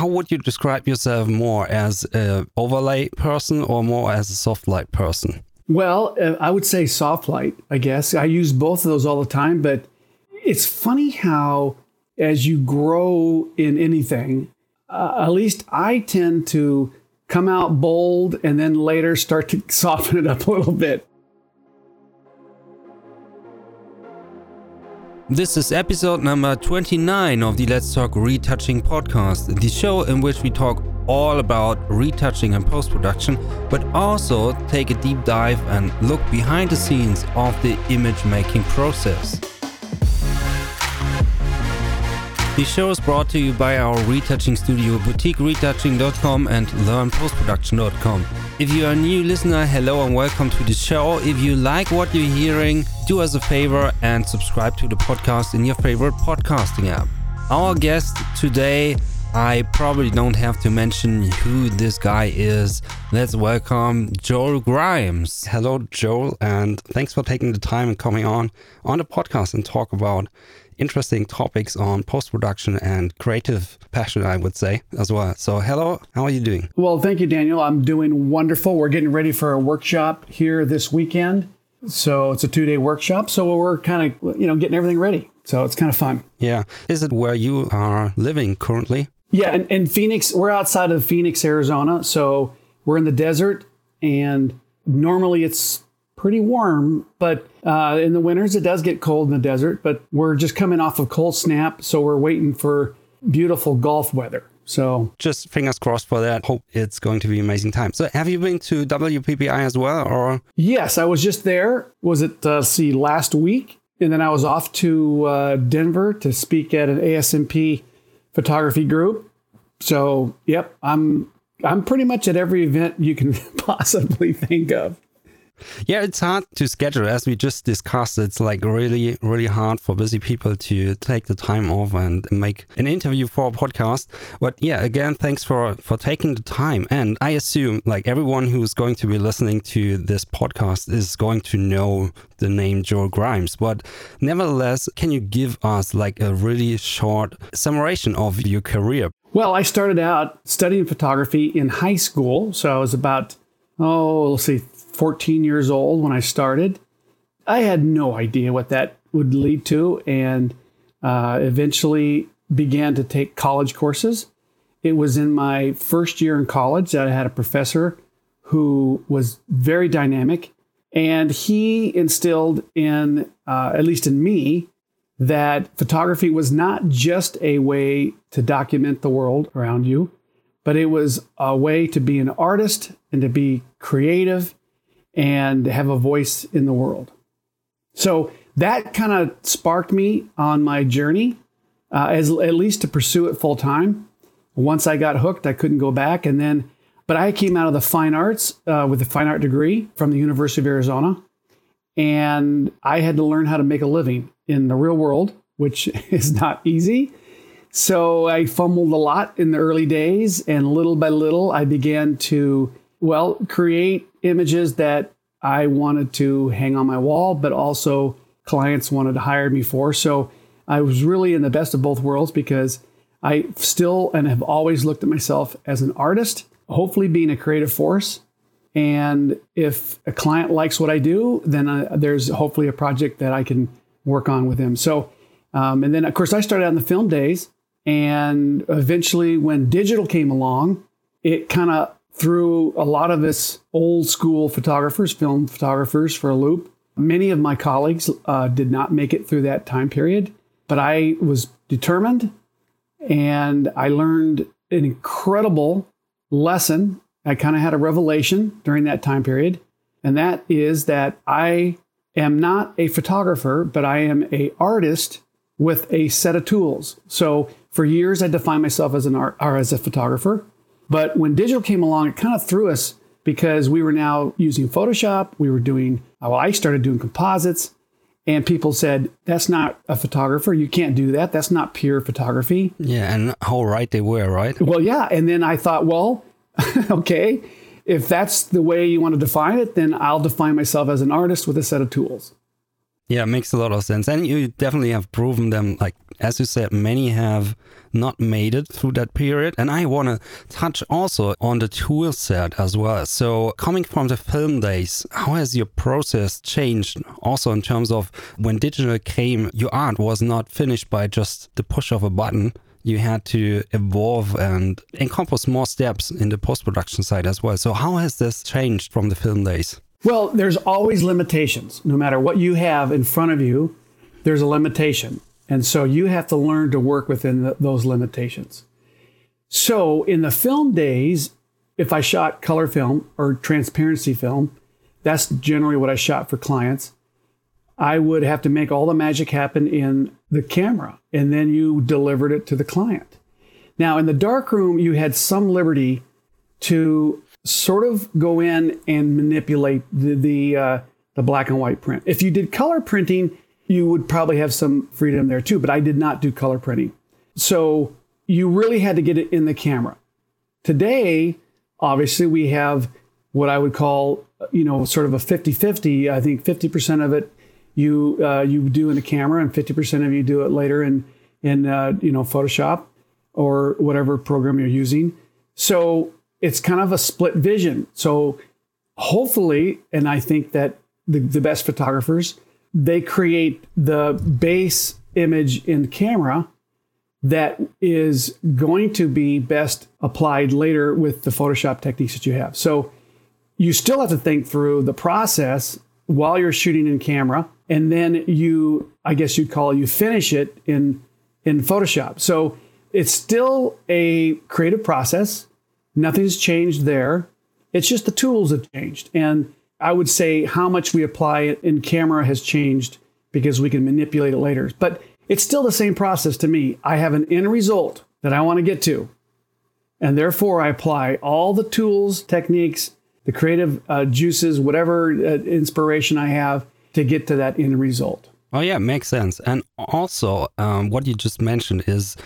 how would you describe yourself more as a overlay person or more as a soft light person? Well, uh, I would say soft light, I guess. I use both of those all the time, but it's funny how as you grow in anything, uh, at least I tend to come out bold and then later start to soften it up a little bit. This is episode number 29 of the Let's Talk Retouching podcast, the show in which we talk all about retouching and post production, but also take a deep dive and look behind the scenes of the image making process. The show is brought to you by our retouching studio, boutiqueretouching.com and learnpostproduction.com. If you are a new listener, hello and welcome to the show. If you like what you're hearing, do us a favor and subscribe to the podcast in your favorite podcasting app. Our guest today, I probably don't have to mention who this guy is. Let's welcome Joel Grimes. Hello, Joel, and thanks for taking the time and coming on on the podcast and talk about interesting topics on post production and creative passion, I would say, as well. So, hello, how are you doing? Well, thank you, Daniel. I'm doing wonderful. We're getting ready for a workshop here this weekend. So, it's a two day workshop. So, we're kind of, you know, getting everything ready. So, it's kind of fun. Yeah. Is it where you are living currently? Yeah. And, and Phoenix, we're outside of Phoenix, Arizona. So, we're in the desert and normally it's pretty warm, but uh, in the winters it does get cold in the desert. But we're just coming off of cold snap, so we're waiting for beautiful golf weather. So just fingers crossed for that. Hope it's going to be amazing time. So have you been to WPPI as well, or? Yes, I was just there. Was it uh, see last week, and then I was off to uh, Denver to speak at an ASMP photography group. So yep, I'm I'm pretty much at every event you can possibly think of. Yeah, it's hard to schedule as we just discussed. It's like really, really hard for busy people to take the time off and make an interview for a podcast. But yeah, again, thanks for for taking the time. And I assume like everyone who's going to be listening to this podcast is going to know the name Joel Grimes. But nevertheless, can you give us like a really short summation of your career? Well, I started out studying photography in high school. So I was about, oh, let's see, 14 years old when I started. I had no idea what that would lead to, and uh, eventually began to take college courses. It was in my first year in college that I had a professor who was very dynamic, and he instilled in, uh, at least in me, that photography was not just a way to document the world around you, but it was a way to be an artist and to be creative and have a voice in the world. So that kind of sparked me on my journey, uh, as at least to pursue it full time. Once I got hooked, I couldn't go back. And then, but I came out of the fine arts uh, with a fine art degree from the University of Arizona, and I had to learn how to make a living in the real world, which is not easy. So I fumbled a lot in the early days, and little by little, I began to well, create images that I wanted to hang on my wall, but also clients wanted to hire me for. So I was really in the best of both worlds because I still and have always looked at myself as an artist, hopefully being a creative force. And if a client likes what I do, then uh, there's hopefully a project that I can work on with them. So, um, and then of course I started out in the film days, and eventually when digital came along, it kind of threw a lot of this old school photographers, film photographers, for a loop. Many of my colleagues uh, did not make it through that time period, but I was determined and I learned an incredible lesson. I kind of had a revelation during that time period, and that is that I am not a photographer, but I am a artist with a set of tools. So for years, I defined myself as an art or as a photographer. But when digital came along, it kind of threw us because we were now using Photoshop. We were doing, well, I started doing composites. And people said, that's not a photographer. You can't do that. That's not pure photography. Yeah. And how right they were, right? Well, yeah. And then I thought, well, okay, if that's the way you want to define it, then I'll define myself as an artist with a set of tools. Yeah, it makes a lot of sense. And you definitely have proven them. Like, as you said, many have not made it through that period. And I want to touch also on the tool set as well. So, coming from the film days, how has your process changed also in terms of when digital came, your art was not finished by just the push of a button? You had to evolve and encompass more steps in the post production side as well. So, how has this changed from the film days? Well, there's always limitations. No matter what you have in front of you, there's a limitation. And so you have to learn to work within the, those limitations. So in the film days, if I shot color film or transparency film, that's generally what I shot for clients. I would have to make all the magic happen in the camera, and then you delivered it to the client. Now, in the darkroom, you had some liberty to sort of go in and manipulate the the, uh, the black and white print. If you did color printing, you would probably have some freedom there too. But I did not do color printing, so you really had to get it in the camera. Today, obviously, we have what I would call you know sort of a 50-50. I think 50% of it you uh, you do in the camera, and 50% of you do it later in in uh, you know Photoshop or whatever program you're using. So it's kind of a split vision. So hopefully, and I think that the, the best photographers, they create the base image in camera that is going to be best applied later with the Photoshop techniques that you have. So you still have to think through the process while you're shooting in camera, and then you, I guess you'd call you finish it in in Photoshop. So it's still a creative process. Nothing's changed there. It's just the tools have changed. And I would say how much we apply it in camera has changed because we can manipulate it later. But it's still the same process to me. I have an end result that I want to get to. And therefore, I apply all the tools, techniques, the creative uh, juices, whatever uh, inspiration I have to get to that end result. Oh yeah, makes sense. And also, um, what you just mentioned is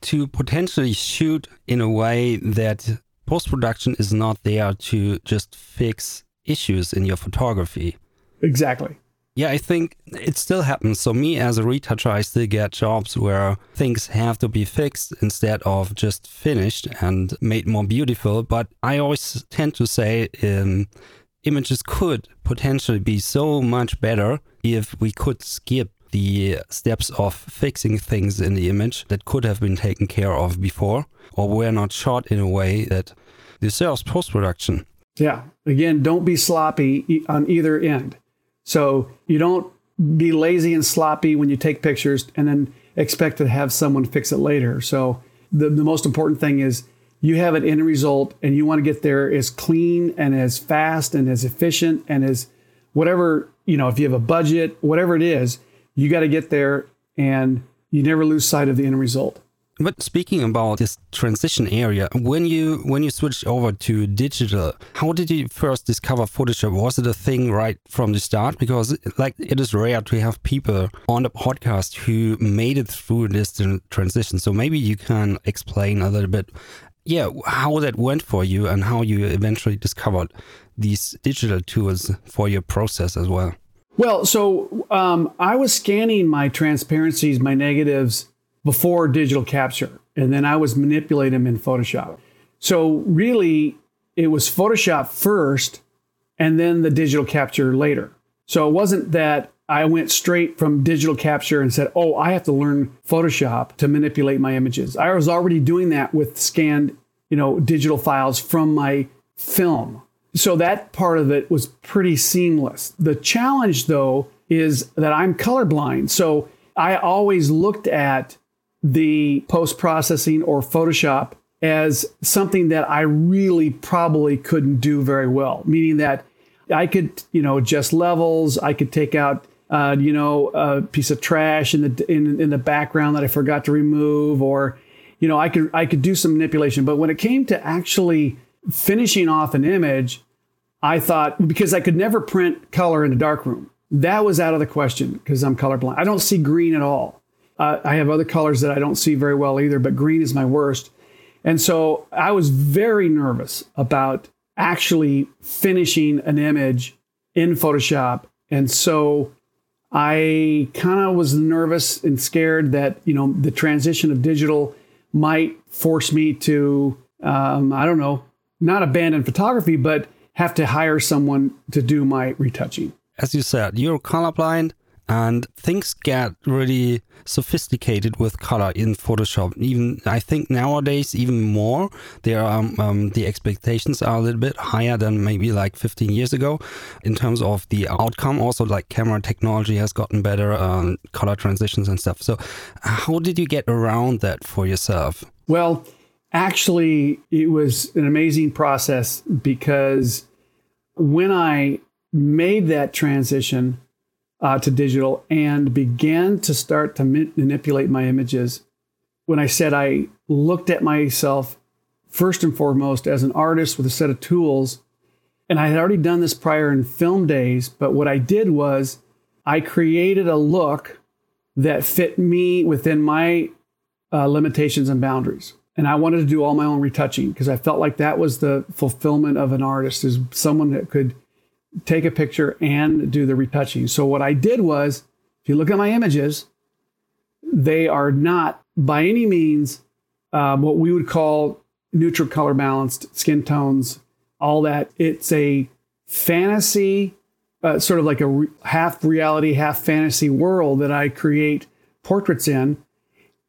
to potentially shoot in a way that post production is not there to just fix issues in your photography. Exactly. Yeah, I think it still happens. So me as a retoucher, I still get jobs where things have to be fixed instead of just finished and made more beautiful. But I always tend to say um, images could potentially be so much better if we could skip the steps of fixing things in the image that could have been taken care of before or were not shot in a way that deserves post production. Yeah. Again, don't be sloppy on either end. So you don't be lazy and sloppy when you take pictures and then expect to have someone fix it later. So the, the most important thing is you have an end result and you want to get there as clean and as fast and as efficient and as whatever, you know, if you have a budget, whatever it is, you got to get there and you never lose sight of the end result. But speaking about this transition area, when you when you switched over to digital, how did you first discover Photoshop? Was it a thing right from the start? Because like it is rare to have people on the podcast who made it through this transition. So maybe you can explain a little bit, yeah, how that went for you and how you eventually discovered these digital tools for your process as well. Well, so um, I was scanning my transparencies, my negatives before digital capture, and then I was manipulating them in Photoshop. So really, it was Photoshop first, and then the digital capture later. So it wasn't that I went straight from digital capture and said, "Oh, I have to learn Photoshop to manipulate my images." I was already doing that with scanned, you know, digital files from my film. So that part of it was pretty seamless. The challenge, though, is that I'm colorblind. So I always looked at the post processing or Photoshop as something that I really probably couldn't do very well, meaning that I could, you know, adjust levels, I could take out, uh, you know, a piece of trash in the in, in the background that I forgot to remove, or, you know, I could I could do some manipulation. But when it came to actually finishing off an image, I thought because I could never print color in a darkroom, that was out of the question because I'm colorblind. I don't see green at all. Uh, I have other colors that I don't see very well either, but green is my worst. And so I was very nervous about actually finishing an image in Photoshop. And so I kind of was nervous and scared that, you know, the transition of digital might force me to, um, I don't know, not abandon photography, but have to hire someone to do my retouching. As you said, you're colorblind and things get really sophisticated with color in Photoshop. Even I think nowadays, even more, there are um, the expectations are a little bit higher than maybe like 15 years ago in terms of the outcome. Also, like camera technology has gotten better, um, color transitions and stuff. So, how did you get around that for yourself? Well, actually, it was an amazing process because when I made that transition uh, to digital and began to start to ma- manipulate my images. When I said I looked at myself first and foremost as an artist with a set of tools, and I had already done this prior in film days, but what I did was I created a look that fit me within my uh, limitations and boundaries. And I wanted to do all my own retouching because I felt like that was the fulfillment of an artist is someone that could take a picture and do the retouching. So what I did was, if you look at my images, they are not by any means um, what we would call neutral color balanced skin tones, all that. It's a fantasy, uh, sort of like a re- half reality, half fantasy world that I create portraits in.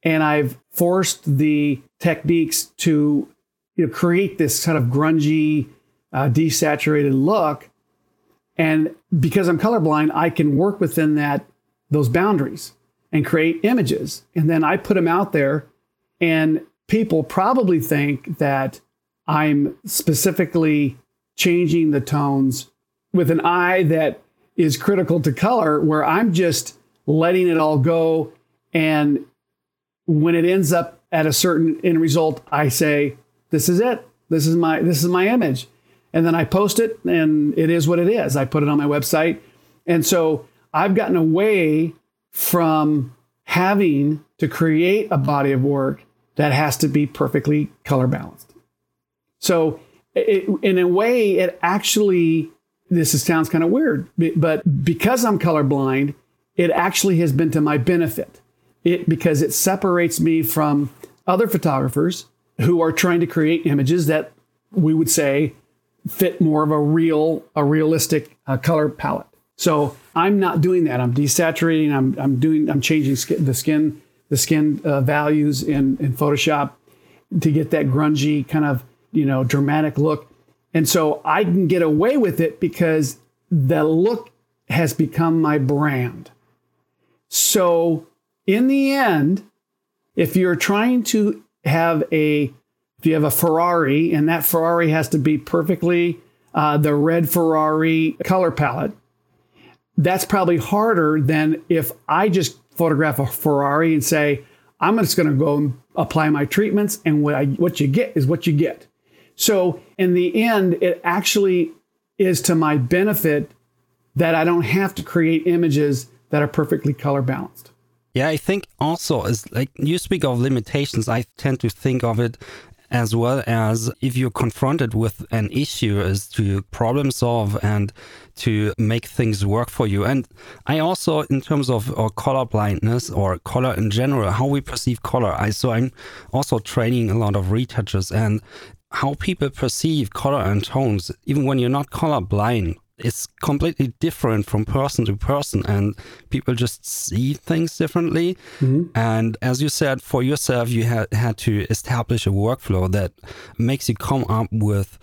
And I've forced the techniques to you know, create this kind of grungy, uh, desaturated look and because I'm colorblind, I can work within that those boundaries and create images. And then I put them out there and people probably think that I'm specifically changing the tones with an eye that is critical to color where I'm just letting it all go. And when it ends up at a certain end result I say this is it. This is my this is my image and then I post it, and it is what it is. I put it on my website. And so I've gotten away from having to create a body of work that has to be perfectly color balanced. So, it, in a way, it actually, this is, sounds kind of weird, but because I'm colorblind, it actually has been to my benefit. It because it separates me from other photographers who are trying to create images that we would say fit more of a real, a realistic uh, color palette. So I'm not doing that. I'm desaturating. I'm, I'm doing. I'm changing the skin, the skin uh, values in in Photoshop to get that grungy kind of you know dramatic look. And so I can get away with it because the look has become my brand. So in the end, if you're trying to have a if you have a Ferrari and that Ferrari has to be perfectly uh, the red Ferrari color palette, that's probably harder than if I just photograph a Ferrari and say, I'm just going to go and apply my treatments, and what, I, what you get is what you get. So, in the end, it actually is to my benefit that I don't have to create images that are perfectly color balanced. Yeah, I think also as like you speak of limitations, I tend to think of it as well as if you're confronted with an issue is to problem solve and to make things work for you. And I also, in terms of uh, color blindness or color in general, how we perceive color, I so I'm also training a lot of retouchers and how people perceive color and tones, even when you're not color blind, it's completely different from person to person and people just see things differently mm-hmm. and as you said for yourself you had had to establish a workflow that makes you come up with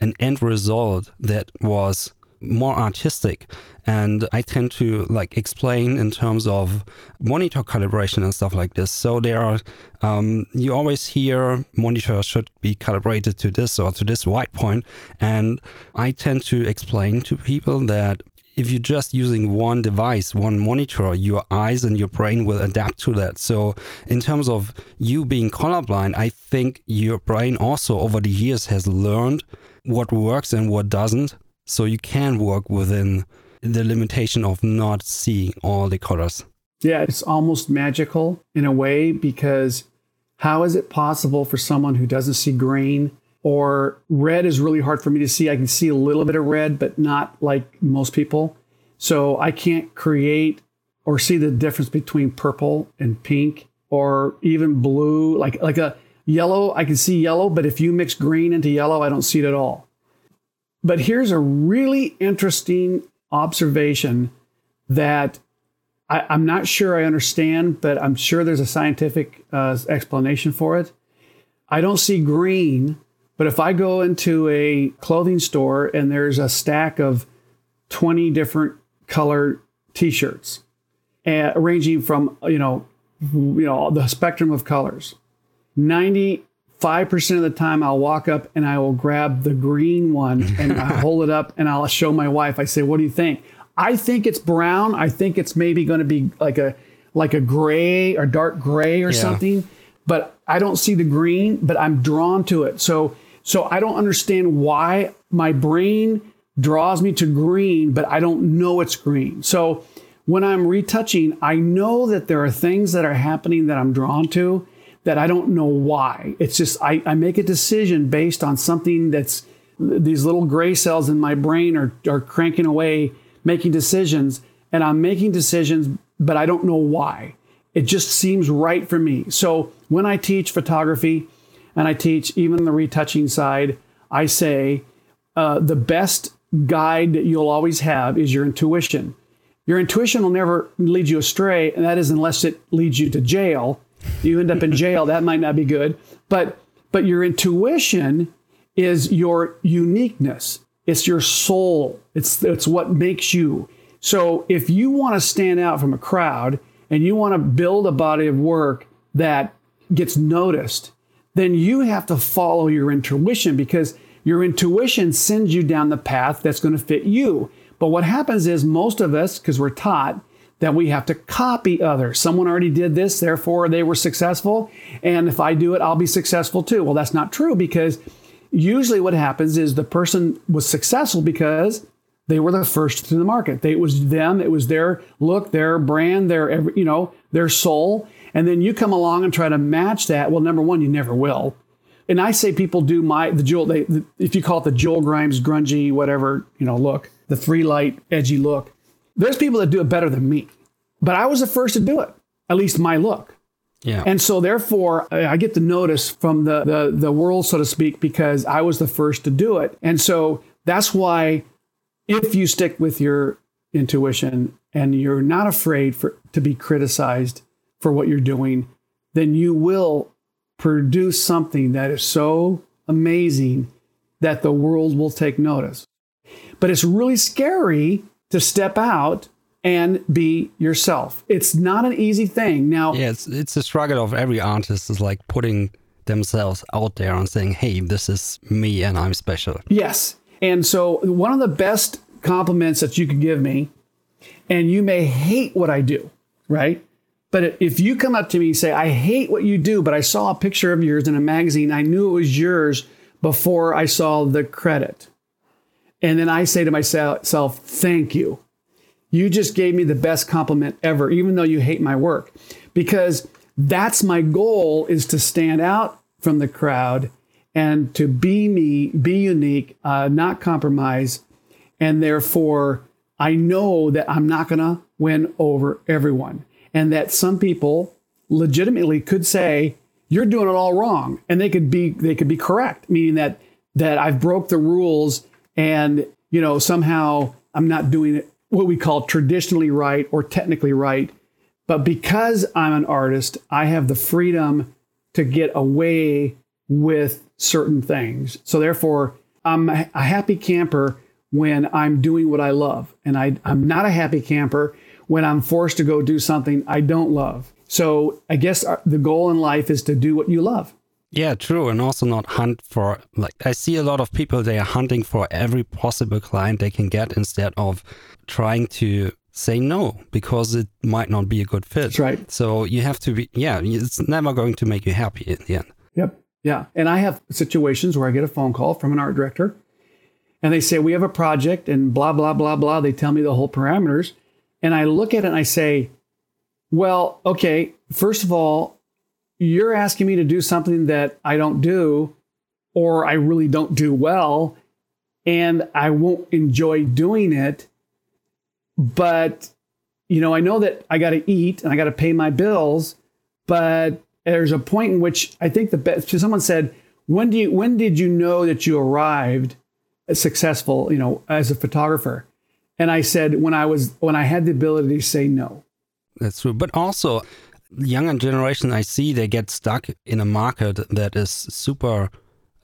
an end result that was more artistic and i tend to like explain in terms of monitor calibration and stuff like this so there are um, you always hear monitor should be calibrated to this or to this white point and i tend to explain to people that if you're just using one device, one monitor, your eyes and your brain will adapt to that. So, in terms of you being colorblind, I think your brain also over the years has learned what works and what doesn't. So you can work within the limitation of not seeing all the colors. Yeah, it's almost magical in a way because how is it possible for someone who doesn't see green or red is really hard for me to see? I can see a little bit of red, but not like most people. So I can't create or see the difference between purple and pink or even blue, like like a yellow. I can see yellow, but if you mix green into yellow, I don't see it at all. But here's a really interesting observation that I, am not sure I understand, but I'm sure there's a scientific uh, explanation for it. I don't see green, but if I go into a clothing store and there's a stack of 20 different color t-shirts, uh, ranging from you know, you know the spectrum of colors, 95% of the time I'll walk up and I will grab the green one and I hold it up and I'll show my wife. I say, "What do you think?" I think it's brown. I think it's maybe going to be like a like a gray or dark gray or yeah. something, but I don't see the green, but I'm drawn to it. So so I don't understand why my brain draws me to green, but I don't know it's green. So when I'm retouching, I know that there are things that are happening that I'm drawn to that I don't know why. It's just I, I make a decision based on something that's these little gray cells in my brain are, are cranking away making decisions and I'm making decisions, but I don't know why. It just seems right for me. So when I teach photography and I teach even the retouching side, I say uh, the best guide that you'll always have is your intuition. Your intuition will never lead you astray, and that is unless it leads you to jail. You end up in jail, that might not be good. But but your intuition is your uniqueness. It's your soul. It's, it's what makes you. So if you want to stand out from a crowd and you want to build a body of work that gets noticed, then you have to follow your intuition because your intuition sends you down the path that's going to fit you. But what happens is most of us, because we're taught that we have to copy others. Someone already did this, therefore they were successful. And if I do it, I'll be successful too. Well, that's not true because usually what happens is the person was successful because they were the first to the market. They, it was them, it was their look, their brand, their you know, their soul. And then you come along and try to match that. Well, number one, you never will. And I say people do my the Joel. They, the, if you call it the Joel Grimes grungy whatever you know look, the three light edgy look. There's people that do it better than me, but I was the first to do it. At least my look. Yeah. And so therefore I get the notice from the, the the world, so to speak, because I was the first to do it. And so that's why if you stick with your intuition and you're not afraid for to be criticized for what you're doing, then you will produce something that is so amazing that the world will take notice. But it's really scary to step out and be yourself. It's not an easy thing. Now, yeah, it's it's a struggle of every artist is like putting themselves out there and saying, "Hey, this is me and I'm special." Yes. And so one of the best compliments that you could give me, and you may hate what I do, right? But if you come up to me and say, I hate what you do, but I saw a picture of yours in a magazine, I knew it was yours before I saw the credit. And then I say to myself, thank you. You just gave me the best compliment ever, even though you hate my work. Because that's my goal is to stand out from the crowd and to be me, be unique, uh, not compromise. And therefore, I know that I'm not going to win over everyone. And that some people legitimately could say, you're doing it all wrong. And they could be, they could be correct, meaning that, that I've broke the rules and, you know, somehow I'm not doing it what we call traditionally right or technically right. But because I'm an artist, I have the freedom to get away with certain things. So therefore, I'm a happy camper when I'm doing what I love. And I, I'm not a happy camper when I'm forced to go do something I don't love. So I guess uh, the goal in life is to do what you love. Yeah, true. And also not hunt for, like, I see a lot of people, they are hunting for every possible client they can get instead of trying to say no because it might not be a good fit. That's right. So you have to be, yeah, it's never going to make you happy in the end. Yep. Yeah. And I have situations where I get a phone call from an art director and they say, We have a project and blah, blah, blah, blah. They tell me the whole parameters. And I look at it and I say, Well, okay, first of all, you're asking me to do something that I don't do or I really don't do well and I won't enjoy doing it but you know, I know that I got to eat and I got to pay my bills, but there's a point in which I think the best. Someone said, "When do you? When did you know that you arrived successful? You know, as a photographer?" And I said, "When I was when I had the ability to say no." That's true, but also younger generation I see they get stuck in a market that is super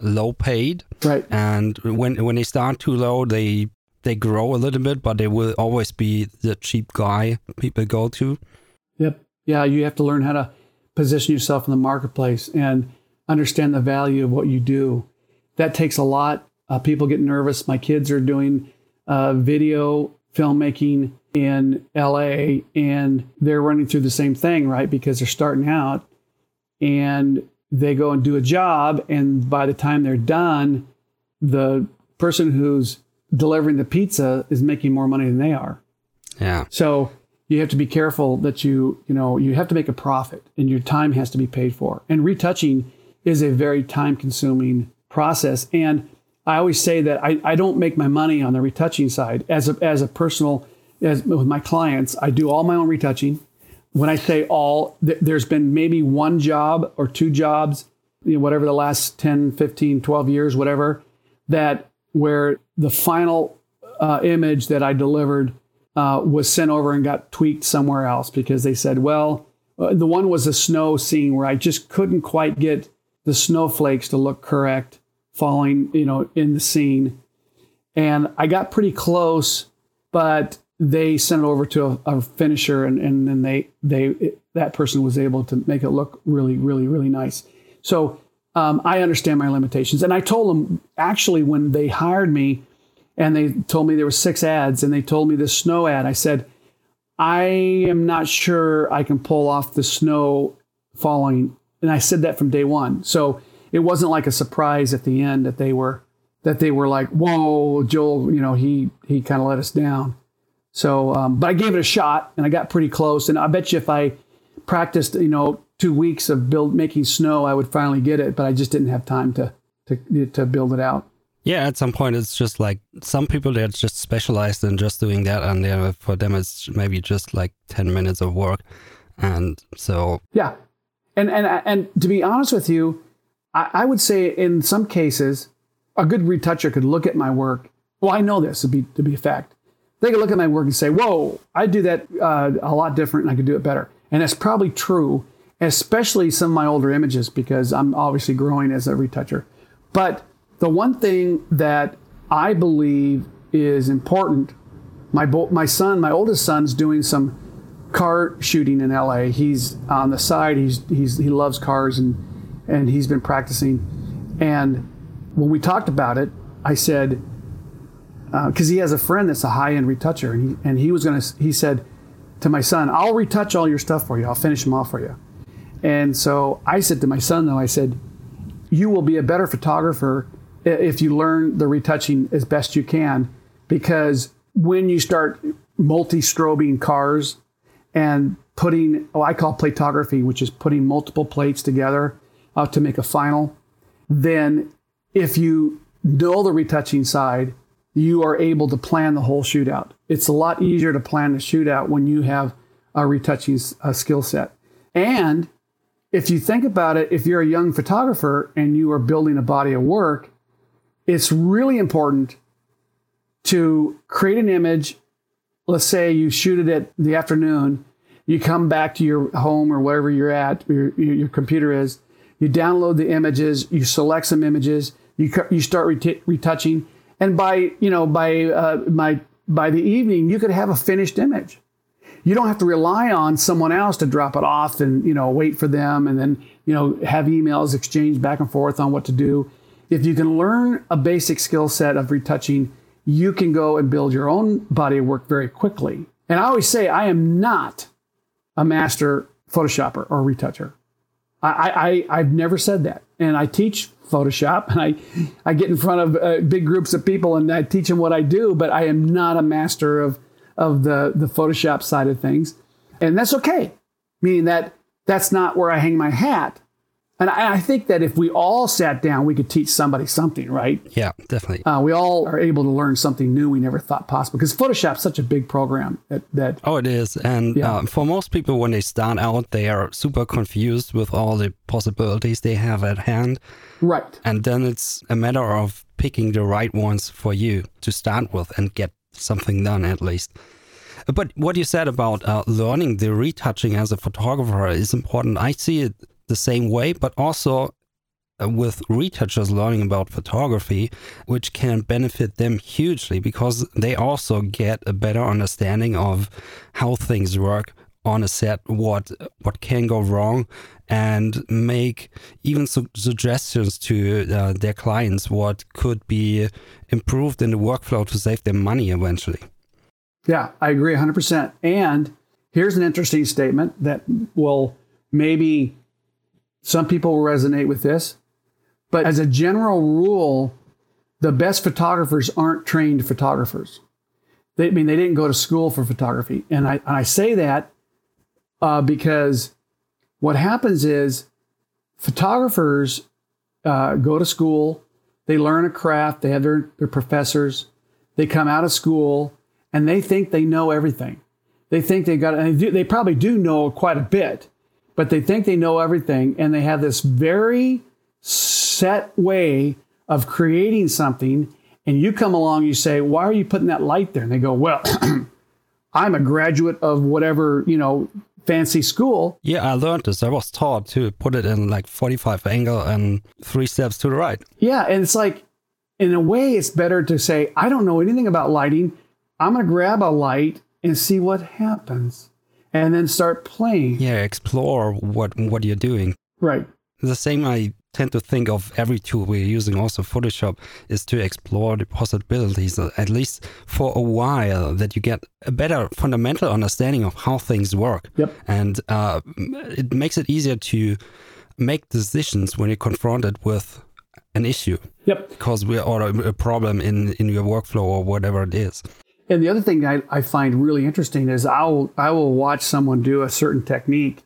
low paid. Right. And when when they start too low, they they grow a little bit, but they will always be the cheap guy people go to. Yep. Yeah, you have to learn how to position yourself in the marketplace and understand the value of what you do. That takes a lot. Uh, people get nervous. My kids are doing uh, video filmmaking in LA and they're running through the same thing, right? Because they're starting out and they go and do a job. And by the time they're done, the person who's delivering the pizza is making more money than they are. Yeah. So you have to be careful that you, you know, you have to make a profit and your time has to be paid for. And retouching is a very time consuming process. And I always say that I, I don't make my money on the retouching side as a, as a personal, as with my clients, I do all my own retouching. When I say all, th- there's been maybe one job or two jobs, you know, whatever the last 10, 15, 12 years, whatever, that where the final uh, image that I delivered uh, was sent over and got tweaked somewhere else because they said, well, uh, the one was a snow scene where I just couldn't quite get the snowflakes to look correct falling, you know, in the scene. And I got pretty close, but they sent it over to a, a finisher and, and then they, they, it, that person was able to make it look really, really, really nice. So um, I understand my limitations. And I told them actually when they hired me and they told me there were six ads and they told me this snow ad, I said, I am not sure I can pull off the snow falling. And I said that from day one. So it wasn't like a surprise at the end that they were that they were like, whoa, Joel, you know, he he kind of let us down. So, um, but I gave it a shot and I got pretty close. And I bet you if I practiced, you know, two weeks of build making snow, I would finally get it, but I just didn't have time to to to build it out. Yeah, at some point it's just like some people they're just specialized in just doing that, and they for them it's maybe just like ten minutes of work, and so yeah, and and and to be honest with you, I, I would say in some cases a good retoucher could look at my work. Well, I know this to be to be a fact. They could look at my work and say, "Whoa, I do that uh, a lot different, and I could do it better." And that's probably true especially some of my older images because I'm obviously growing as a retoucher. But the one thing that I believe is important, my my son, my oldest son's doing some car shooting in LA. He's on the side. He's he's he loves cars and and he's been practicing. And when we talked about it, I said because uh, he has a friend that's a high end retoucher, and he and he was gonna he said to my son, "I'll retouch all your stuff for you. I'll finish them off for you." And so I said to my son, though, I said, you will be a better photographer if you learn the retouching as best you can, because when you start multi strobing cars and putting, oh, I call platography, which is putting multiple plates together uh, to make a final, then if you know the retouching side, you are able to plan the whole shootout. It's a lot easier to plan the shootout when you have a retouching uh, skill set. And if you think about it, if you're a young photographer and you are building a body of work, it's really important to create an image. Let's say you shoot it at the afternoon, you come back to your home or wherever you're at, your, your computer is, you download the images, you select some images, you, you start retouching, and by you know by uh, by by the evening you could have a finished image. You don't have to rely on someone else to drop it off and you know wait for them and then you know have emails exchanged back and forth on what to do. If you can learn a basic skill set of retouching you can go and build your own body of work very quickly. And i always say i am not a master photoshopper or retoucher i, I i've never said that and i teach photoshop and i i get in front of uh, big groups of people and i teach them what i do but i am not a master of of the, the Photoshop side of things. And that's okay, meaning that that's not where I hang my hat. And I, I think that if we all sat down, we could teach somebody something, right? Yeah, definitely. Uh, we all are able to learn something new we never thought possible because Photoshop's such a big program that, that Oh, it is. And Yeah. uh, for most people, when they start out, they are super confused with all the possibilities they have at hand. right. And then it's a matter of picking the right ones for you to start with and get something done at least. But what you said about uh, learning the retouching as a photographer is important. I see it the same way, but also uh, with retouchers learning about photography, which can benefit them hugely because they also get a better understanding of how things work on a set, what what can go wrong, and make even su- suggestions to uh, their clients what could be improved in the workflow to save them money eventually. Yeah, I agree 100%. And here's an interesting statement that will maybe some people will resonate with this. But as a general rule, the best photographers aren't trained photographers. They, I mean, they didn't go to school for photography. And I, I say that uh, because what happens is photographers uh, go to school, they learn a craft, they have their, their professors, they come out of school, and they think they know everything. They think they got, and they, do, they probably do know quite a bit, but they think they know everything, and they have this very set way of creating something. And you come along, you say, "Why are you putting that light there?" And they go, "Well, I'm a graduate of whatever you know fancy school." Yeah, I learned this. I was taught to put it in like 45 angle and three steps to the right. Yeah, and it's like, in a way, it's better to say, "I don't know anything about lighting. I'm going to grab a light and see what happens, and then start playing." Yeah, explore what what you're doing. Right. The same I tend to think of every tool we're using, also Photoshop, is to explore the possibilities, uh, at least for a while, that you get a better fundamental understanding of how things work. Yep. And uh, it makes it easier to make decisions when you're confronted with an issue Yep. because we or a a problem in, in your workflow or whatever it is. And the other thing I, I find really interesting is I'll I will watch someone do a certain technique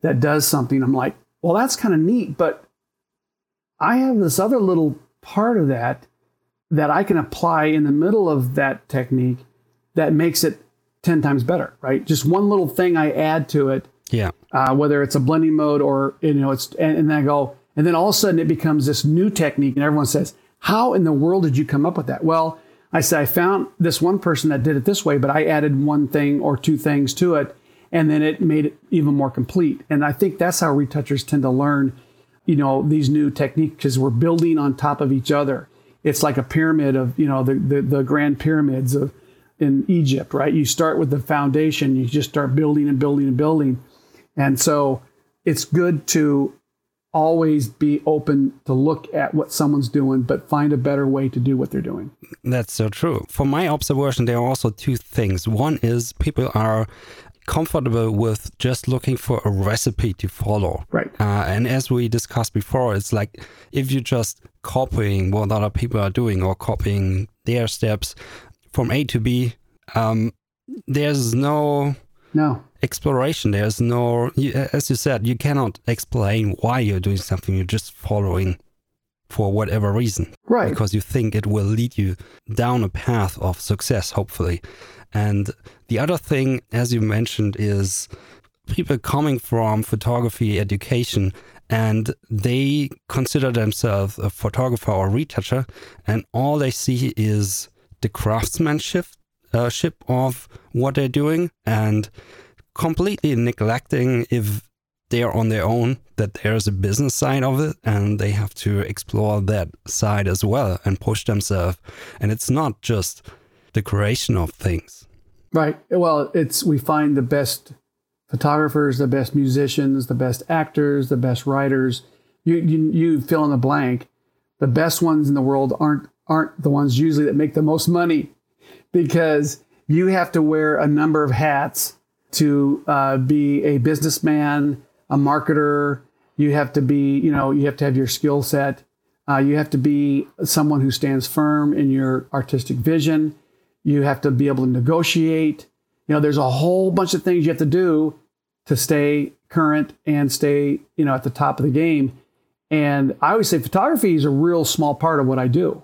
that does something. I'm like, well, that's kind of neat, but I have this other little part of that that I can apply in the middle of that technique that makes it 10 times better, right? Just one little thing I add to it, Yeah. uh, whether it's a blending mode or, you know, it's, and, and then I go, and then all of a sudden it becomes this new technique and everyone says, how in the world did you come up with that? Well, I said, I found this one person that did it this way, but I added one thing or two things to it, and then it made it even more complete. And I think that's how retouchers tend to learn, you know, these new techniques because we're building on top of each other. It's like a pyramid of, you know, the, the, the grand pyramids of in Egypt, right? You start with the foundation, you just start building and building and building. And so it's good to always be open to look at what someone's doing, but find a better way to do what they're doing. That's so true. For my observation, there are also two things. One is people are comfortable with just looking for a recipe to follow. Right. Uh, and as we discussed before, it's like if you're just copying what other people are doing or copying their steps from A to B, um, there's no No. exploration. There's no, you, as you said, you cannot explain why you're doing something. You're just following for whatever reason Right. because you think it will lead you down a path of success, hopefully. And the other thing, as you mentioned, is people coming from photography education and they consider themselves a photographer or retoucher, and all they see is the craftsmanship uh, ship of what they're doing and completely neglecting if they're on their own that there's a business side of it and they have to explore that side as well and push themselves and it's not just the creation of things Right. Well, it's we find the best photographers, the best musicians, the best actors, the best writers. You you, you fill in the blank. The best ones in the world aren't aren't the ones usually that make the most money, because you have to wear a number of hats to uh, be a businessman, a marketer. You have to be, you know, you have to have your skill set. Uh, you have to be someone who stands firm in your artistic vision. You have to be able to negotiate. You know, there's a whole bunch of things you have to do to stay current and stay, you know, at the top of the game. And I always say photography is a real small part of what I do.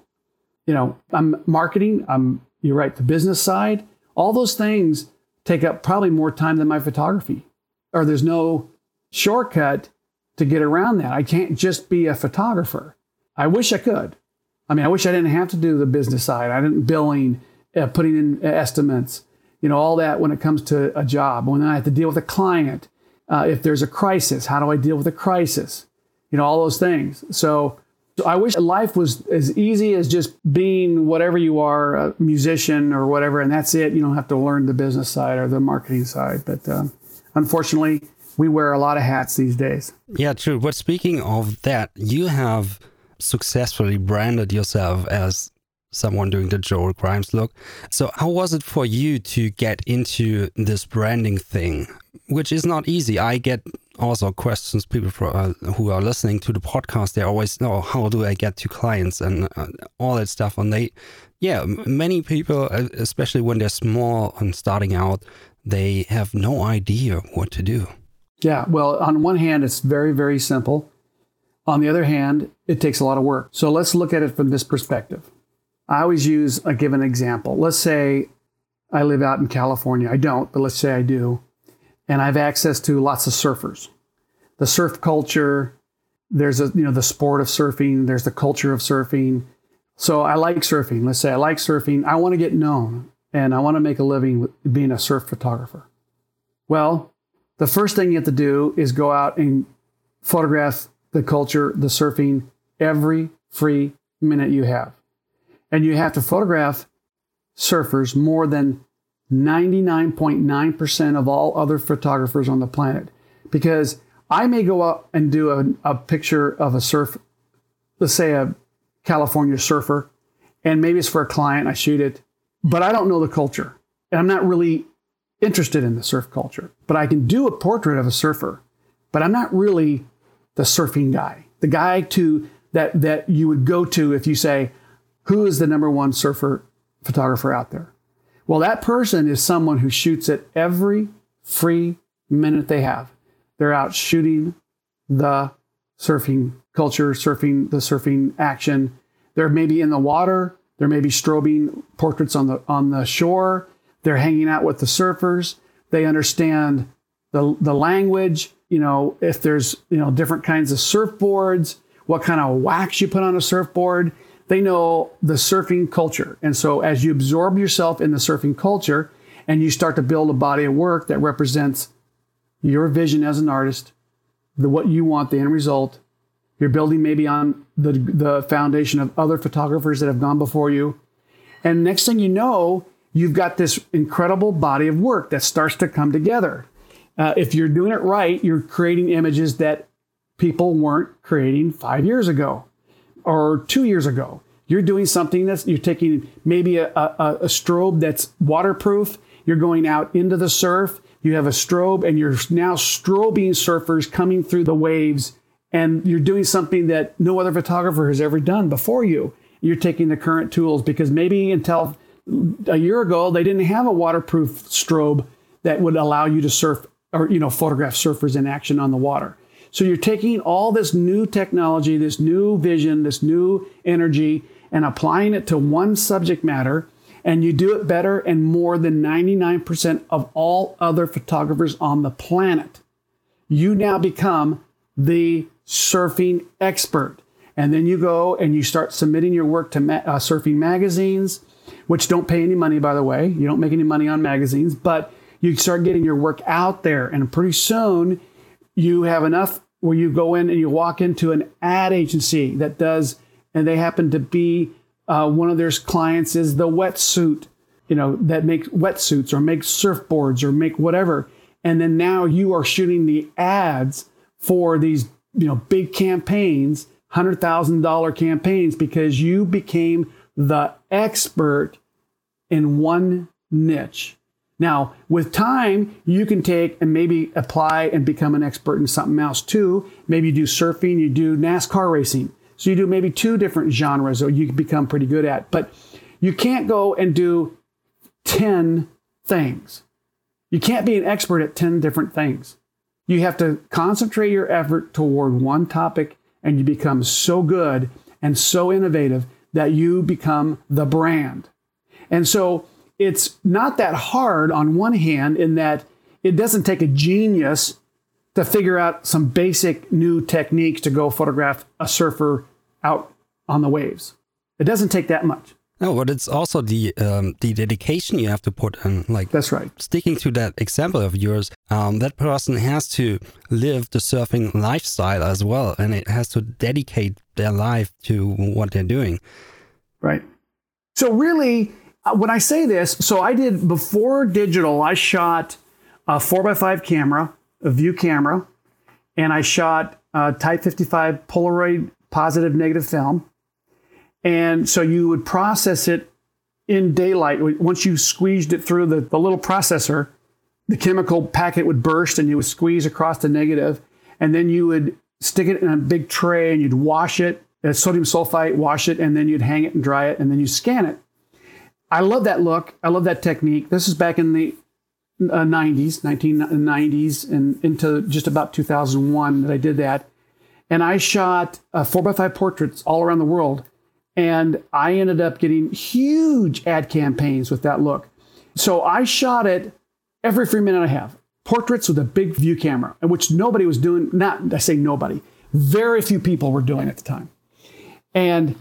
You know, I'm marketing, I'm you're right, the business side, all those things take up probably more time than my photography. Or there's no shortcut to get around that. I can't just be a photographer. I wish I could. I mean, I wish I didn't have to do the business side. I didn't billing, uh, putting in estimates, you know, all that when it comes to a job. When I have to deal with a client, uh, if there's a crisis, how do I deal with a crisis? You know, all those things. So I wish life was as easy as just being whatever you are, a musician or whatever, and that's it. You don't have to learn the business side or the marketing side. But uh, unfortunately, we wear a lot of hats these days. Yeah, true. But speaking of that, you have successfully branded yourself as someone doing the Joel Grimes look. So, how was it for you to get into this branding thing, which is not easy? I get also questions people for, uh, who are listening to the podcast. They always know how do I get to clients and uh, all that stuff. And they, yeah, many people, uh, especially when they're small and starting out, they have no idea what to do. Yeah, well, on one hand, it's very, very simple. On the other hand, it takes a lot of work. So let's look at it from this perspective. I always use a given example. Let's say I live out in California. I don't, but let's say I do. And I have access to lots of surfers. The surf culture, there's a you know the sport of surfing, there's the culture of surfing. So I like surfing. Let's say I like surfing. I want to get known and I want to make a living being a surf photographer. Well, the first thing you have to do is go out and photograph the culture, the surfing, every free minute you have. And you have to photograph surfers more than 99.9% of all other photographers on the planet. Because I may go out and do a, a picture of a surf, let's say a California surfer, and maybe it's for a client, I shoot it, but I don't know the culture. And I'm not really interested in the surf culture, but I can do a portrait of a surfer, but I'm not really the surfing guy, the guy to that that you would go to if you say, who is the number one surfer photographer out there? Well, that person is someone who shoots it every free minute they have. They're out shooting the surfing culture, surfing the surfing action. They're maybe in the water. They're maybe strobing portraits on the on the shore. They're hanging out with the surfers. They understand the, the language, you know, if there's, you know, different kinds of surfboards, what kind of wax you put on a surfboard. They know the surfing culture. And so as you absorb yourself in the surfing culture and you start to build a body of work that represents your vision as an artist, the what you want, the end result, you're building maybe on the, the foundation of other photographers that have gone before you. And next thing you know, you've got this incredible body of work that starts to come together. Uh, if you're doing it right, you're creating images that people weren't creating five years ago or two years ago. You're doing something that's, you're taking maybe a, a, a strobe that's waterproof. You're going out into the surf. You have a strobe and you're now strobing surfers coming through the waves. And you're doing something that no other photographer has ever done before you. You're taking the current tools because maybe until a year ago, they didn't have a waterproof strobe that would allow you to surf or, you know, photograph surfers in action on the water. So you're taking all this new technology, this new vision, this new energy, and applying it to one subject matter, and you do it better and more than 99% of all other photographers on the planet. You now become the surfing expert. And then you go and you start submitting your work to ma- uh, surfing magazines, which don't pay any money, by the way. You don't make any money on magazines, but you start getting your work out there. And pretty soon you have enough where you go in and you walk into an ad agency that does, and they happen to be uh, one of their clients is the wetsuit, you know, that makes wetsuits or makes surfboards or make whatever. And then now you are shooting the ads for these, you know, big campaigns, $100,000 campaigns because you became the expert in one niche. Now, with time, you can take and maybe apply and become an expert in something else too. Maybe you do surfing, you do NASCAR racing. So you do maybe two different genres that you can become pretty good at. But you can't go and do 10 things. You can't be an expert at 10 different things. You have to concentrate your effort toward one topic and you become so good and so innovative that you become the brand. And so it's not that hard on one hand in that it doesn't take a genius to figure out some basic new techniques to go photograph a surfer out on the waves. It doesn't take that much. No, but it's also the um, the dedication you have to put in. Like that's right. Sticking to that example of yours, um, that person has to live the surfing lifestyle as well, and it has to dedicate their life to what they're doing. Right. So really, when I say this, so I did before digital, I shot a four x five camera, a view camera, and I shot a Type 55 Polaroid positive negative film. And so you would process it in daylight. Once you squeezed it through the, the little processor, the chemical packet would burst and you would squeeze across the negative. And then you would stick it in a big tray and you'd wash it, uh, sodium sulfite, wash it, and then you'd hang it and dry it, and then you scan it. I love that look. I love that technique. This is back in the uh, 90s, 1990s, and into just about 2001 that I did that. And I shot uh, 4x5 portraits all around the world. And I ended up getting huge ad campaigns with that look. So I shot it every free minute I have. Portraits with a big view camera, which nobody was doing. Not, I say nobody, very few people were doing at the time. And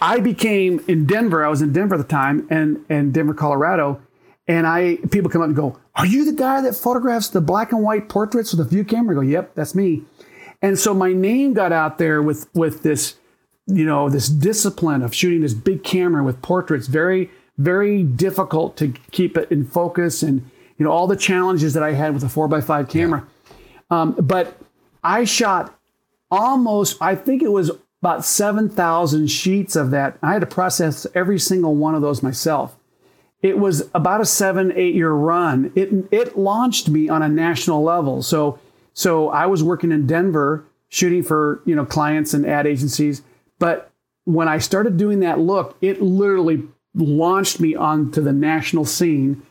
I became in Denver, I was in Denver at the time, and, and Denver, Colorado. And I people come up and go, Are you the guy that photographs the black and white portraits with a view camera? I go, Yep, that's me. And so my name got out there with with this you know, this discipline of shooting this big camera with portraits, very, very difficult to keep it in focus and, you know, all the challenges that I had with a four by five camera. Yeah. Um, but I shot almost, I think it was about 7,000 sheets of that. I had to process every single one of those myself. It was about a seven, eight year run. It, it launched me on a national level. So, so I was working in Denver shooting for, you know, clients and ad agencies but when I started doing that look, it literally launched me onto the national scene.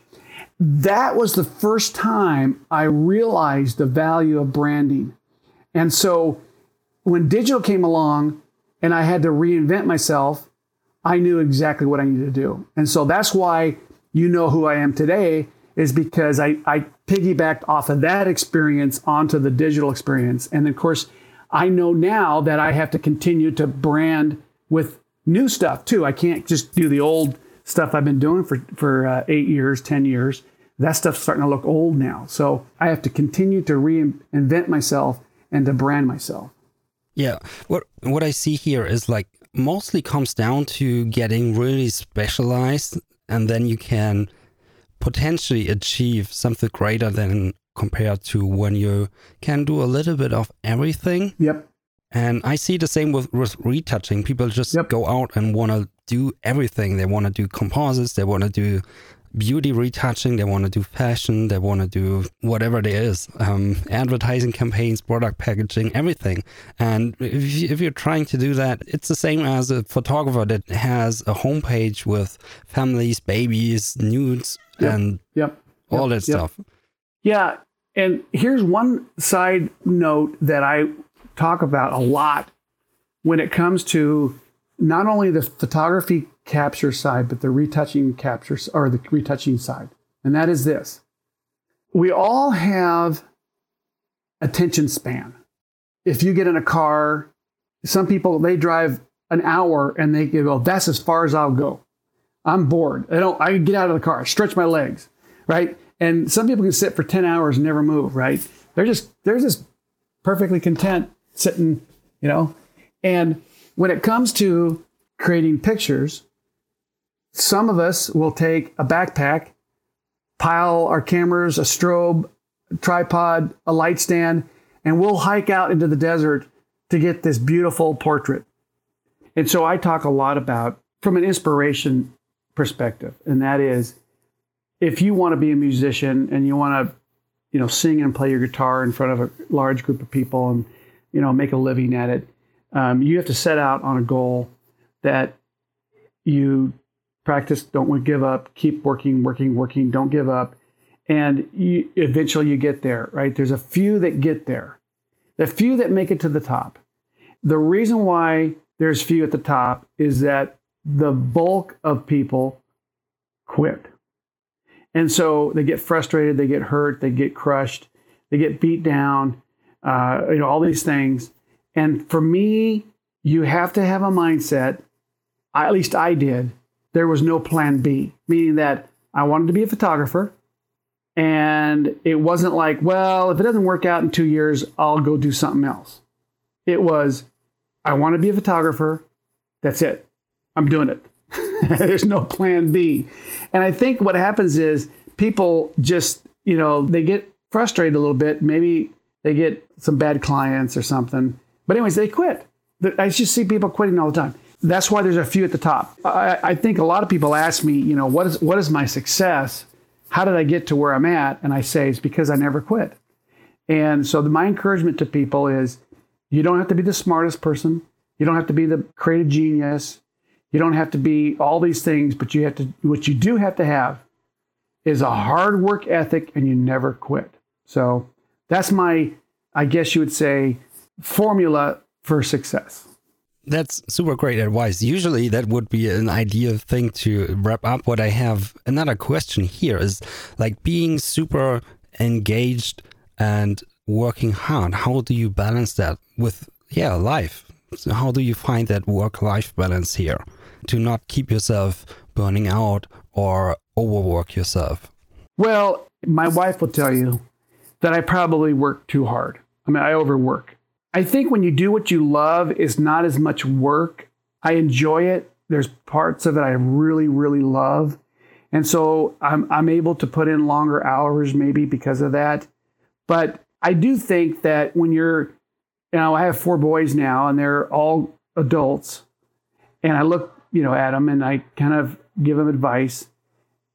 That was the first time I realized the value of branding. And so when digital came along and I had to reinvent myself, I knew exactly what I needed to do. And so that's why you know who I am today is because I, I piggybacked off of that experience onto the digital experience. And of course, I know now that I have to continue to brand with new stuff too. I can't just do the old stuff I've been doing for, for uh, eight years, 10 years. That stuff's starting to look old now. So I have to continue to reinvent myself and to brand myself. Yeah. What, what I see here is like mostly comes down to getting really specialized and then you can potentially achieve something greater than compared to when you can do a little bit of everything. Yep. And I see the same with, with retouching. People just yep. go out and want to do everything. They want to do composites, they want to do beauty retouching, they want to do fashion, they want to do whatever there is um, advertising campaigns, product packaging, everything. And if, you, if you're trying to do that, it's the same as a photographer that has a homepage with families, babies, nudes, yep. and yep. all that stuff. Yeah, and here's one side note that I talk about a lot when it comes to not only the photography capture side, but the retouching capture or the retouching side. And that is this we all have attention span. If you get in a car, some people they drive an hour and they go, that's as far as I'll go. I'm bored. I don't I get out of the car, stretch my legs, right? And some people can sit for 10 hours and never move, right? They're just, they're just perfectly content sitting, you know? And when it comes to creating pictures, some of us will take a backpack, pile our cameras, a strobe, a tripod, a light stand, and we'll hike out into the desert to get this beautiful portrait. And so I talk a lot about from an inspiration perspective, and that is if you want to be a musician and you want to, you know, sing and play your guitar in front of a large group of people and, you know, make a living at it, um, you have to set out on a goal that you practice, don't give up, keep working, working, working, don't give up. and you, eventually you get there, right? There's a few that get there, the few that make it to the top. The reason why there's few at the top is that the bulk of people quit. And so they get frustrated, they get hurt, they get crushed, they get beat down, uh, you know, all these things. And for me, you have to have a mindset, at least I did, there was no plan B, meaning that I wanted to be a photographer. And it wasn't like, well, if it doesn't work out in two years, I'll go do something else. It was, I want to be a photographer. That's it. I'm doing it. There's no plan B. And I think what happens is people just, you know, they get frustrated a little bit. Maybe they get some bad clients or something. But, anyways, they quit. I just see people quitting all the time. That's why there's a few at the top. I, I think a lot of people ask me, you know, what is what is my success? How did I get to where I'm at? And I say it's because I never quit. And so the, my encouragement to people is you don't have to be the smartest person. You don't have to be the creative genius. You don't have to be all these things, but you have to, what you do have to have is a hard work ethic and you never quit. So that's my, I guess you would say, formula for success. That's super great advice. Usually, that would be an ideal thing to wrap up. What I have another question here is like being super engaged and working hard. How do you balance that with, yeah, life? So how do you find that work life balance here to not keep yourself burning out or overwork yourself? Well, my wife will tell you that I probably work too hard. I mean, I overwork. I think when you do what you love, it's not as much work. I enjoy it. There's parts of it I really, really love. And so I'm, I'm able to put in longer hours maybe because of that. But I do think that when you're you know, I have four boys now, and they're all adults. And I look, you know, at them and I kind of give them advice.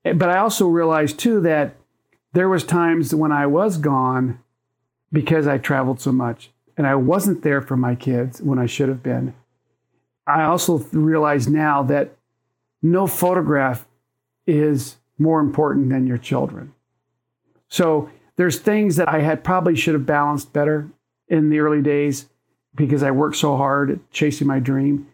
But I also realized too that there was times when I was gone because I traveled so much and I wasn't there for my kids when I should have been. I also realize now that no photograph is more important than your children. So there's things that I had probably should have balanced better in the early days because I worked so hard at chasing my dream.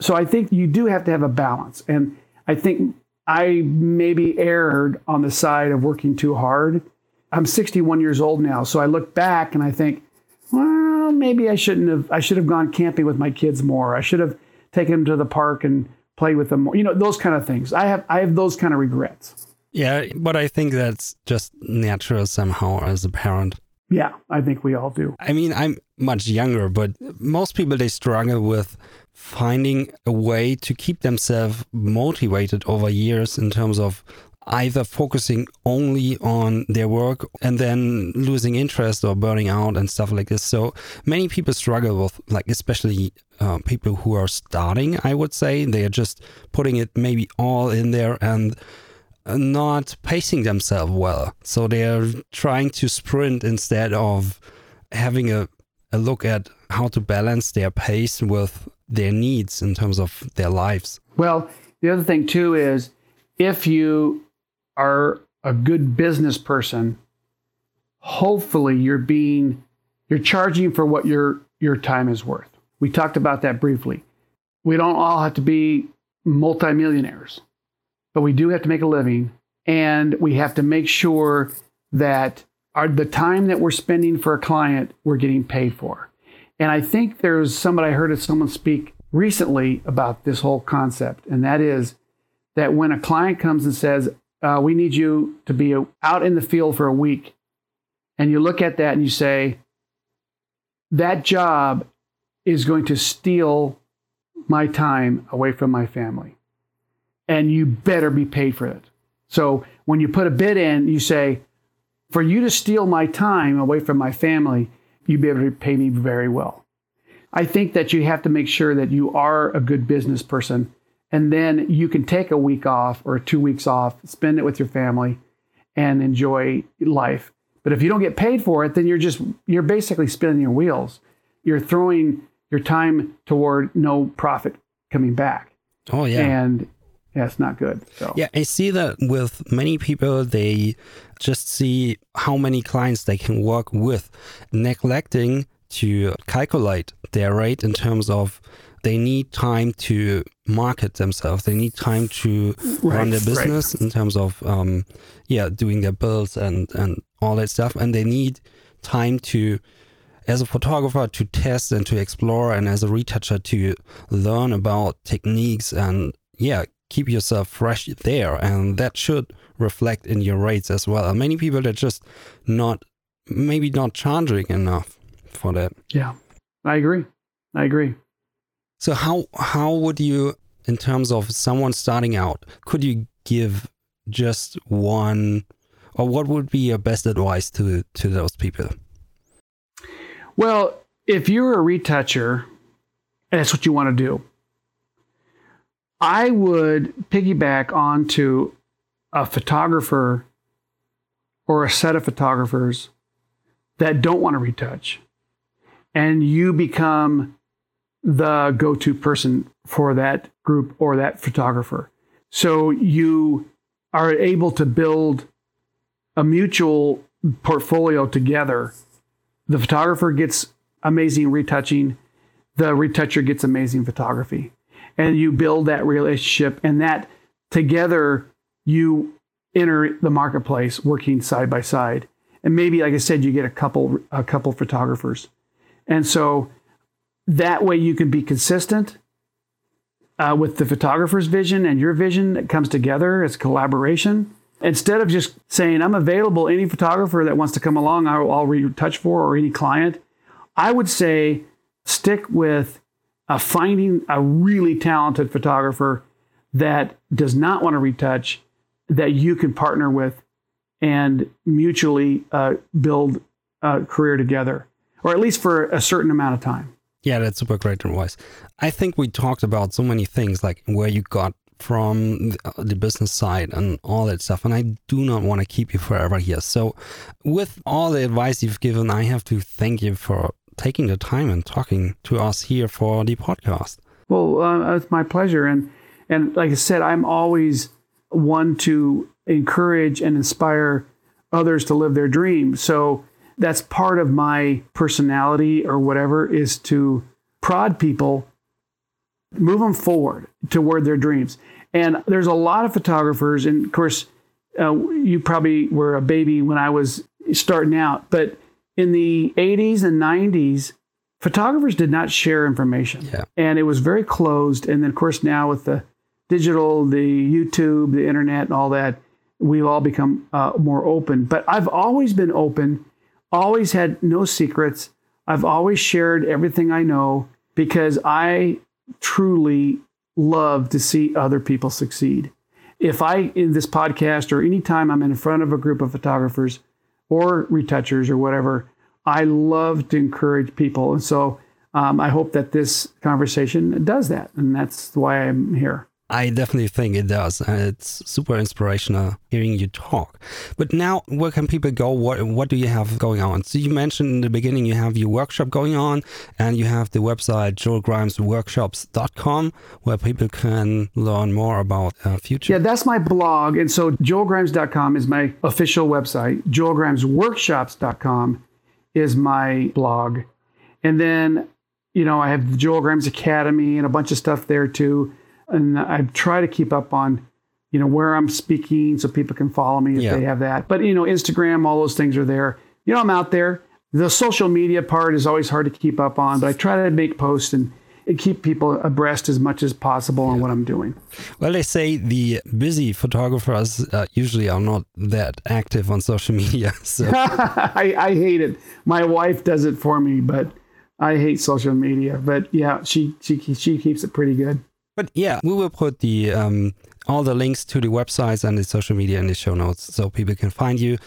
So I think you do have to have a balance. And I think I maybe erred on the side of working too hard. I'm 61 years old now, so I look back and I think, well, maybe I shouldn't have. I should have gone camping with my kids more. I should have taken them to the park and played with them more. You know, those kind of things. I have I have those kind of regrets. Yeah, but I think that's just natural somehow as a parent. Yeah, I think we all do. I mean, I'm much younger, but most people they struggle with finding a way to keep themselves motivated over years in terms of either focusing only on their work and then losing interest or burning out and stuff like this. So many people struggle with, like, especially uh, people who are starting, I would say. They are just putting it maybe all in there and not pacing themselves well. So they're trying to sprint instead of having a, a look at how to balance their pace with their needs in terms of their lives. Well, the other thing too is if you are a good business person, hopefully you're being you're charging for what your your time is worth. We talked about that briefly. We don't all have to be multimillionaires but we do have to make a living and we have to make sure that our, the time that we're spending for a client, we're getting paid for. And I think there's somebody I heard of someone speak recently about this whole concept, and that is that when a client comes and says, uh, We need you to be out in the field for a week, and you look at that and you say, That job is going to steal my time away from my family and you better be paid for it. So when you put a bid in, you say, for you to steal my time away from my family, you be able to pay me very well. I think that you have to make sure that you are a good business person and then you can take a week off or two weeks off, spend it with your family and enjoy life. But if you don't get paid for it, then you're just you're basically spinning your wheels. You're throwing your time toward no profit coming back. Oh yeah. And yeah, it's not good. So Yeah, I see that with many people, they just see how many clients they can work with, neglecting to calculate their rate in terms of they need time to market themselves. They need time to run their right. business in terms of, um, yeah, doing their bills and, and all that stuff. And they need time to, as a photographer, to test and to explore, and as a retoucher, to learn about techniques and, yeah, keep yourself fresh there. And that should reflect in your rates as well. Many people are just not, maybe not charging enough for that. yeah, I agree. I agree. So how how would you, in terms of someone starting out, could you give just one, or what would be your best advice to to those people? Well, if you're a retoucher and that's what you want to do, I would piggyback onto a photographer or a set of photographers that don't want to retouch. And you become the go to person for that group or that photographer. So you are able to build a mutual portfolio together. The photographer gets amazing retouching. The retoucher gets amazing photography. And you build that relationship and that together you enter the marketplace working side by side. And maybe like i said you get a couple a couple photographers. And so that way you can be consistent uh, with the photographer's vision and your vision that comes together as collaboration. Instead of just saying i'm available any photographer that wants to come along i'll, I'll retouch for or any client. I would say stick with finding a really talented photographer that does not want to retouch that you can partner with and mutually uh, build a career together or at least for a certain amount of time Yeah, that's super great advice. I think we talked about so many things, like where you got from the- the business side and all that stuff. And I do not want to keep you forever here. So, with all the advice you've given, I have to thank you for taking the time and talking to us here for the podcast. Well, uh, it's my pleasure, and and like I said, I'm always one to encourage and inspire others to live their dreams. So that's part of my personality or whatever is to prod people, move them forward toward their dreams. And there's a lot of photographers, and of course, uh, you probably were a baby when I was starting out, but in the 80s and 90s, photographers did not share information Yeah. and it was very closed and then of course now with the digital the youtube the internet and all that we've all become uh, more open but i've always been open always had no secrets i've always shared everything i know because i truly love to see other people succeed if i in this podcast or anytime i'm in front of a group of photographers or retouchers or whatever I love to encourage people. And so um, I hope that this conversation does that. And that's why I'm here. I definitely think it does. And it's super inspirational hearing you talk. But now, where can people go? What What do you have going on? So, you mentioned in the beginning you have your workshop going on, and you have the website joelgrimesworkshops.com where people can learn more about uh, future. Yeah, that's my blog. And so joelgrimes.com is my official website. joelgrimesworkshops.com is my blog. And then, you know, I have the Joel Grimes Academy and a bunch of stuff there too. And I try to keep up on, you know, where I'm speaking so people can follow me if Yeah. they have that. But, you know, Instagram, all those things are there. You know, I'm out there. The social media part is always hard to keep up on, but I try to make posts and, and keep people abreast as much as possible on what I'm doing. Well, they say the busy photographers uh, usually are not that active on social media. So, I, I hate it. My wife does it for me, but I hate social media. But yeah, she she she keeps it pretty good. But yeah, we will put the um, all the links to the websites and the social media in the show notes so people can find you.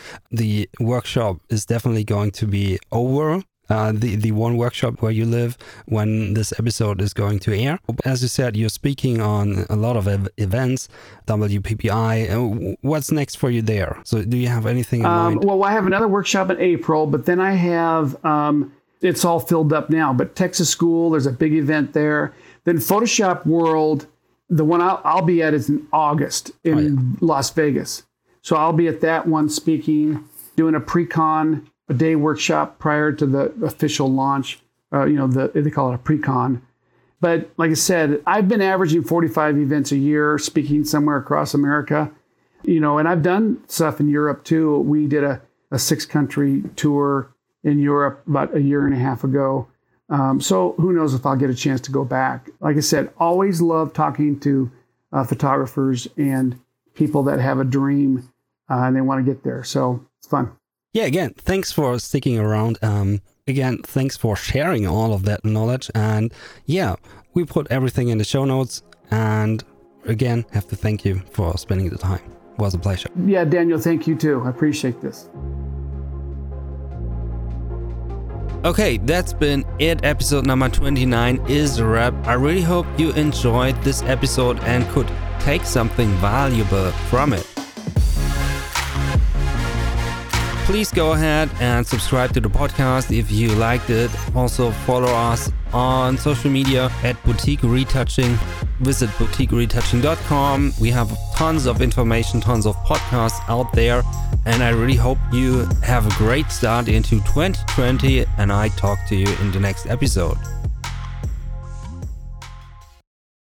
The workshop is definitely going to be over. Uh, the the one workshop where you live when this episode is going to air. As you said, you're speaking on a lot of ev- events, WPPI. Uh, What's next for you there? So, do you have anything in Um, mind? well, I have another workshop in April, but then I have um, it's all filled up now. But Texas School, there's a big event there. Then Photoshop World, the one I'll, I'll be at is in August in Oh, yeah. Las Vegas. So I'll be at that one speaking, doing a pre-con, a day workshop prior to the official launch. Uh, you know, the, they call it a pre-con. But like I said, I've been averaging 45 events a year, speaking somewhere across America. You know, and I've done stuff in Europe too. We did a, a six-country tour in Europe about a year and a half ago. Um, so who knows if I'll get a chance to go back. Like I said, always love talking to uh, photographers and people that have a dream uh, and they want to get there. So it's fun. Yeah, again, thanks for sticking around. Um, again, thanks for sharing all of that knowledge. And yeah, we put everything in the show notes. And again, have to thank you for spending the time. It was a pleasure. Yeah, Daniel, thank you too. I appreciate this. Okay, that's been it. Episode number 29 is a wrap. I really hope you enjoyed this episode and could take something valuable from it. Please go ahead and subscribe to the podcast if you liked it. Also, follow us on social media at Boutique Retouching. Visit boutiqueretouching.com. We have tons of information, tons of podcasts out there. And I really hope you have a great start into 2020. And I talk to you in the next episode.